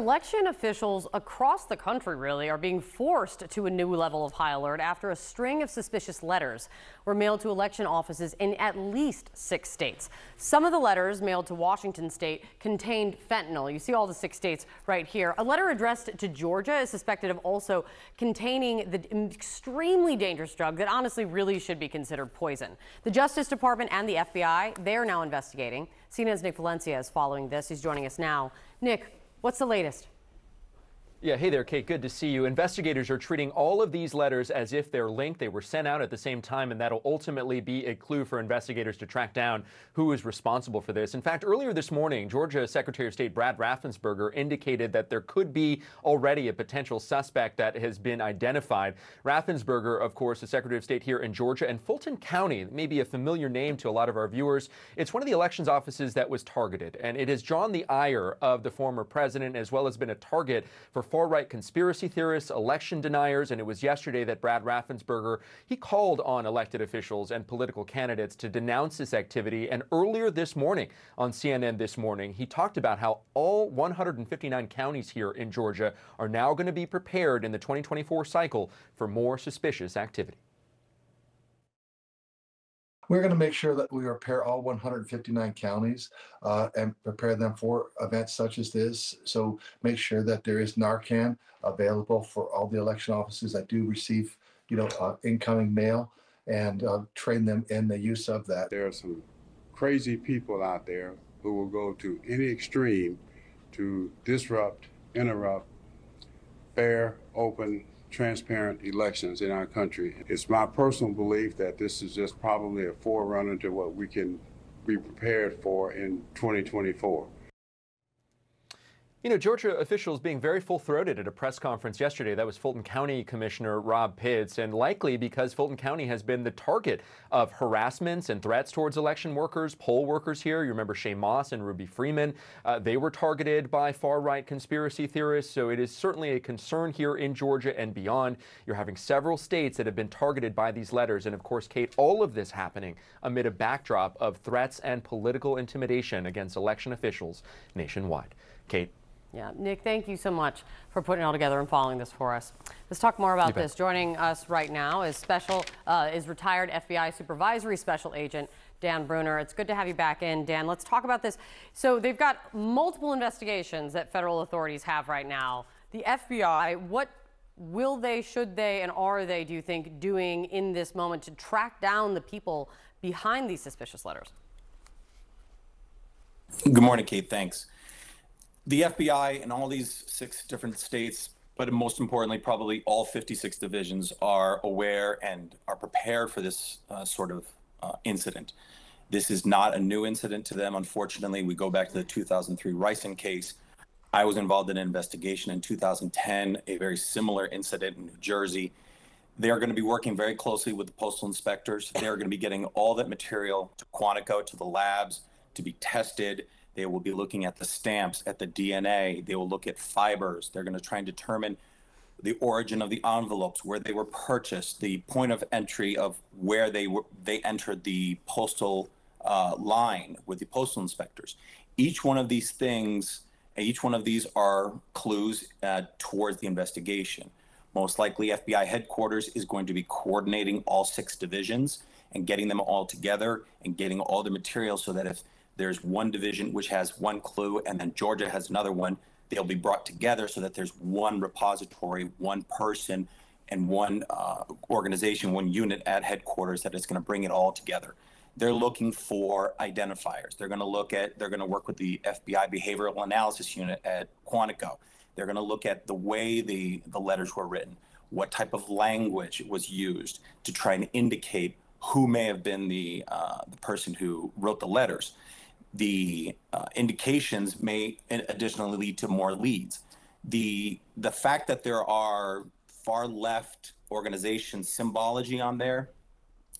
Election officials across the country really are being forced to a new level of high alert after a string of suspicious letters were mailed to election offices in at least six states. Some of the letters mailed to Washington state contained fentanyl. You see all the six states right here. A letter addressed to Georgia is suspected of also containing the extremely dangerous drug that honestly really should be considered poison. The Justice Department and the FBI, they are now investigating. CNN's Nick Valencia is following this. He's joining us now. Nick, What's the latest? Yeah, hey there, Kate. Good to see you. Investigators are treating all of these letters as if they're linked. They were sent out at the same time, and that'll ultimately be a clue for investigators to track down who is responsible for this. In fact, earlier this morning, Georgia Secretary of State Brad Raffensperger indicated that there could be already a potential suspect that has been identified. Raffensperger, of course, the Secretary of State here in Georgia, and Fulton County may be a familiar name to a lot of our viewers. It's one of the elections offices that was targeted, and it has drawn the ire of the former president as well as been a target for far right conspiracy theorists, election deniers, and it was yesterday that Brad Raffensperger he called on elected officials and political candidates to denounce this activity. And earlier this morning on CNN this morning, he talked about how all 159 counties here in Georgia are now going to be prepared in the 2024 cycle for more suspicious activity. We're going to make sure that we repair all 159 counties uh, and prepare them for events such as this. So make sure that there is Narcan available for all the election offices that do receive, you know, uh, incoming mail, and uh, train them in the use of that. There are some crazy people out there who will go to any extreme to disrupt, interrupt fair, open, transparent elections in our country. It's my personal belief that this is just probably a forerunner to what we can be prepared for in 2024. You know, Georgia officials being very full throated at a press conference yesterday. That was Fulton County Commissioner Rob Pitts, and likely because Fulton County has been the target of harassments and threats towards election workers, poll workers here. You remember Shaye Moss and Ruby Freeman. Uh, they were targeted by far right conspiracy theorists, so it is certainly a concern here in Georgia and beyond. You're having several states that have been targeted by these letters, and of course, Kate, all of this happening amid a backdrop of threats and political intimidation against election officials nationwide. Kate. Yeah, Nick, thank you so much for putting it all together and following this for us. Let's talk more about this. Joining us right now is special uh, is retired FBI supervisory special agent Dan Brunner. It's good to have you back in, Dan. Let's talk about this. So they've got multiple investigations that federal authorities have right now. The FBI, what will they, should they, and are they, do you think, doing in this moment to track down the people behind these suspicious letters? Good morning, Kate. Thanks the FBI in all these six different states, but most importantly, probably all 56 divisions are aware and are prepared for this uh, sort of uh, incident. This is not a new incident to them. Unfortunately, we go back to the 2003 Ricin case. I was involved in an investigation in 2010, a very similar incident in New Jersey. They are going to be working very closely with the postal inspectors. They are going to be getting all that material to Quantico, to the labs, to be tested they will be looking at the stamps, at the DNA. They will look at fibers. They're going to try and determine the origin of the envelopes, where they were purchased, the point of entry of where they were they entered the postal uh, line with the postal inspectors. Each one of these things, each one of these are clues uh, towards the investigation. Most likely, FBI headquarters is going to be coordinating all six divisions and getting them all together and getting all the material so that if there's one division which has one clue, and then Georgia has another one. They'll be brought together so that there's one repository, one person, and one uh, organization, one unit at headquarters that is going to bring it all together. They're looking for identifiers. They're going to look at, they're going to work with the FBI Behavioral Analysis Unit at Quantico. They're going to look at the way the, the letters were written, what type of language was used to try and indicate who may have been the, uh, the person who wrote the letters the uh, indications may additionally lead to more leads. The the fact that there are far left organization symbology on there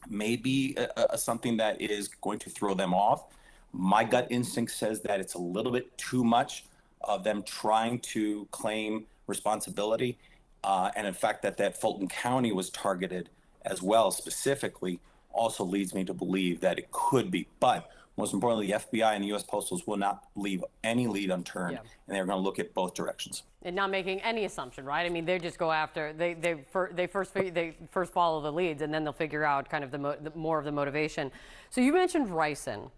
may be a, a, something that is going to throw them off. My gut instinct says that it's a little bit too much of them trying to claim responsibility, uh, and in fact that that Fulton County was targeted as well specifically also leads me to believe that it could be. But Most importantly, the FBI and the U.S. Postals will not leave any lead unturned, Yeah. and they're going to look at both directions. and not making any assumption, right? I mean, they just go after they they fir- they first they first follow the leads, and then they'll figure out kind of the, mo- the more of the motivation. So you mentioned ricin,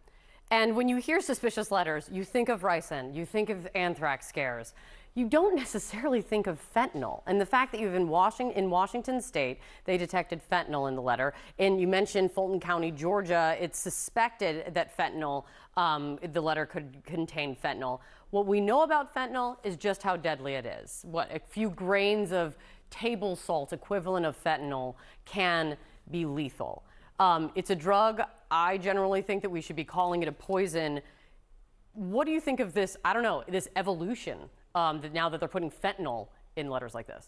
and when you hear suspicious letters, you think of ricin, you think of anthrax scares. You don't necessarily think of fentanyl, and the fact that you've in Washington in Washington State, they detected fentanyl in the letter, and you mentioned Fulton County, Georgia. It's suspected that fentanyl, um, the letter could contain fentanyl. What we know about fentanyl is just how deadly it is. What a few grains of table salt equivalent of fentanyl can be lethal. Um, it's a drug. I generally think that we should be calling it a poison. What do you think of this? I don't know, this evolution um, that now that they're putting fentanyl in letters like this?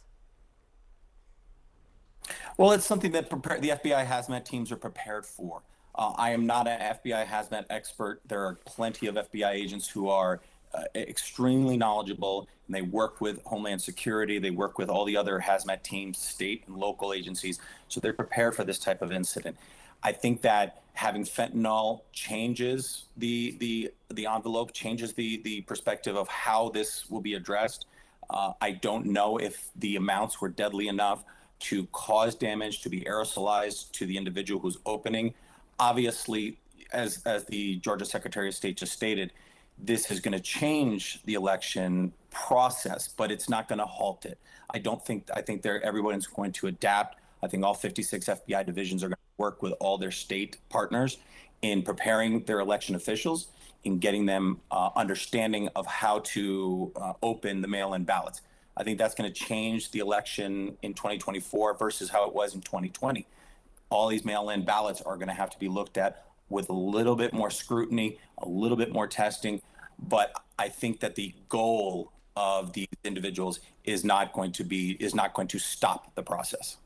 Well, it's something that prepare, the FBI hazmat teams are prepared for. Uh, I am not an FBI hazmat expert. There are plenty of FBI agents who are uh, extremely knowledgeable, and they work with Homeland Security. They work with all the other hazmat teams, state and local agencies, so they're prepared for this type of incident. I think that having fentanyl changes the the the envelope, changes the the perspective of how this will be addressed. Uh, I don't know if the amounts were deadly enough to cause damage to be aerosolized to the individual who's opening. Obviously, as as the Georgia Secretary of State just stated, this is going to change the election process, but it's not going to halt it. I don't think I think there everyone's going to adapt. I think all 56 FBI divisions are going to work with all their state partners in preparing their election officials, in getting them uh, understanding of how to uh, open the mail-in ballots. I think that's going to change the election in 2024 versus how it was in 2020. All these mail-in ballots are going to have to be looked at with a little bit more scrutiny, a little bit more testing. But I think that the goal of these individuals is not going to be is not going to stop the process.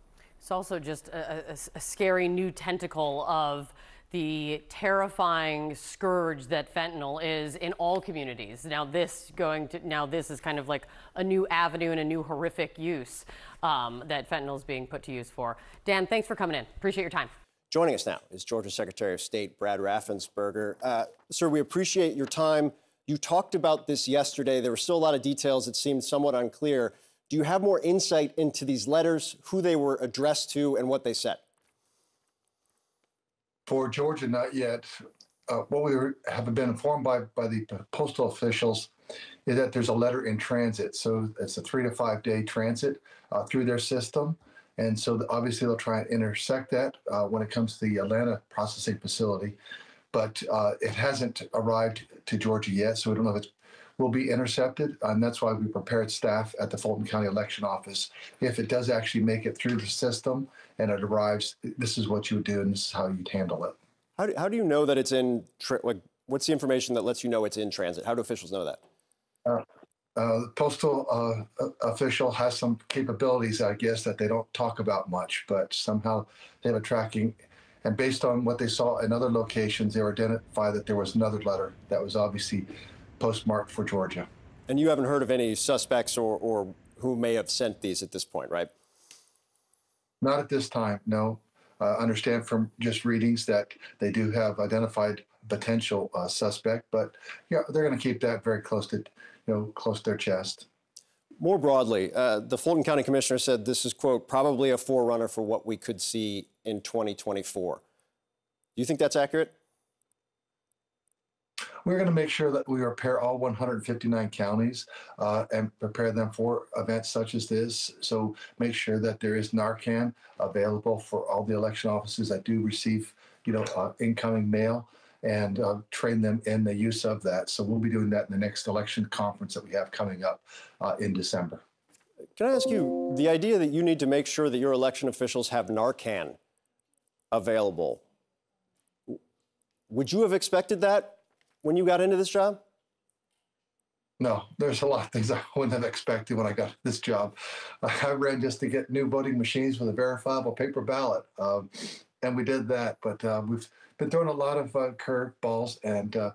It's also just a, a- a scary new tentacle of the terrifying scourge that fentanyl is in all communities. Now this going to now this is kind of like a new avenue and a new horrific use um, that fentanyl is being put to use for. Dan, thanks for coming in. Appreciate your time. Joining us now is Georgia Secretary of State Brad Raffensperger. Uh, sir, we appreciate your time. You talked about this yesterday. There were still a lot of details that seemed somewhat unclear. Do you have more insight into these letters, who they were addressed to, and what they said? For Georgia, not yet. Uh, what we have been informed by, by the postal officials is that there's a letter in transit. So it's a three to five day transit uh, through their system. And so the- obviously they'll try and intersect that uh, when it comes to the Atlanta processing facility. But uh, it hasn't arrived to Georgia yet. So we don't know if it will be intercepted. And that's why we prepared staff at the Fulton County Election Office. If it does actually make it through the system and it arrives, this is what you would do and this is how you'd handle it. How do, how do you know that it's in, like, what's the information that lets you know it's in transit? How do officials know that? Uh, the postal uh, official has some capabilities, I guess, that they don't talk about much, but somehow they have a tracking. And based on what they saw in other locations, they were identified that there was another letter that was obviously postmarked for Georgia. And you haven't heard of any suspects or, or who may have sent these at this point, right? Not at this time, no. Uh, understand from just readings that they do have identified potential uh, suspect, but yeah, they're going to keep that very close to, you know, close to their chest. More broadly, uh, the Fulton County Commissioner said this is, quote, probably a forerunner for what we could see in 2024. Do you think that's accurate? We're going to make sure that we prepare all 159 counties uh, and prepare them for events such as this. So make sure that there is Narcan available for all the election offices that do receive, you know, uh, incoming mail and uh, train them in the use of that. So we'll be doing that in the next election conference that we have coming up uh, in December. Can I ask you the idea that you need to make sure that your election officials have Narcan available? Would you have expected that when you got into this job? No, there's a lot of things I wouldn't have expected when I got this job. I ran just to get new voting machines with a verifiable paper ballot, um, and we did that. But uh, we've been throwing a lot of uh, curve balls, and uh,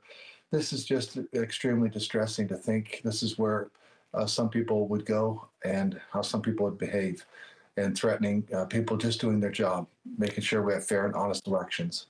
this is just extremely distressing to think this is where uh, some people would go and how some people would behave, and threatening uh, people just doing their job, making sure we have fair and honest elections.